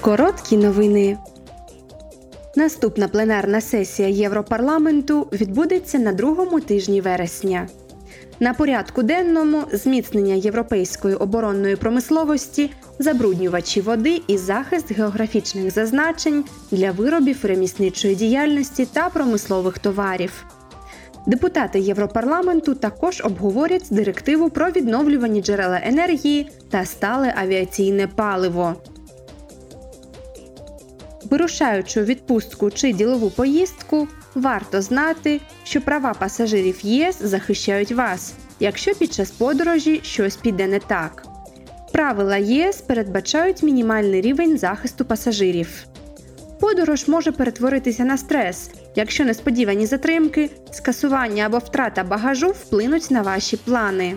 Короткі новини. Наступна пленарна сесія Європарламенту відбудеться на другому тижні вересня. На порядку денному зміцнення європейської оборонної промисловості, забруднювачі води і захист географічних зазначень для виробів ремісничої діяльності та промислових товарів. Депутати Європарламенту також обговорять директиву про відновлювані джерела енергії та стале авіаційне паливо. Вирушаючи відпустку чи ділову поїздку, варто знати, що права пасажирів ЄС захищають вас, якщо під час подорожі щось піде не так. Правила ЄС передбачають мінімальний рівень захисту пасажирів. Подорож може перетворитися на стрес, якщо несподівані затримки, скасування або втрата багажу вплинуть на ваші плани.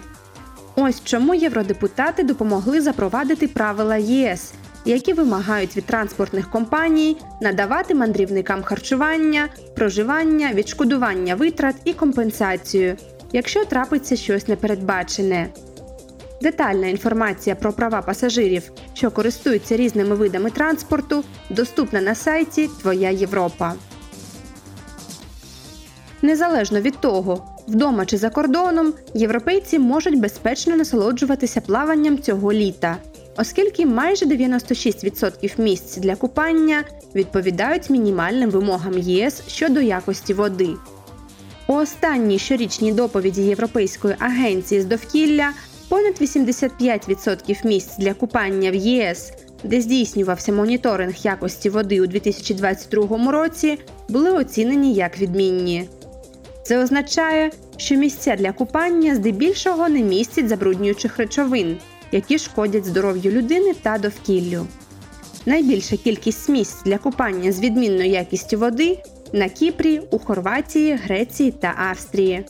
Ось чому євродепутати допомогли запровадити правила ЄС, які вимагають від транспортних компаній надавати мандрівникам харчування, проживання, відшкодування витрат і компенсацію, якщо трапиться щось непередбачене. Детальна інформація про права пасажирів, що користуються різними видами транспорту, доступна на сайті Твоя Європа. Незалежно від того, вдома чи за кордоном, європейці можуть безпечно насолоджуватися плаванням цього літа, оскільки майже 96% місць для купання відповідають мінімальним вимогам ЄС щодо якості води. У останній щорічній доповіді Європейської агенції з довкілля понад 85% місць для купання в ЄС, де здійснювався моніторинг якості води у 2022 році, були оцінені як відмінні. Це означає, що місця для купання здебільшого не містять забруднюючих речовин, які шкодять здоров'ю людини та довкіллю. Найбільша кількість місць для купання з відмінною якістю води на Кіпрі, у Хорватії, Греції та Австрії.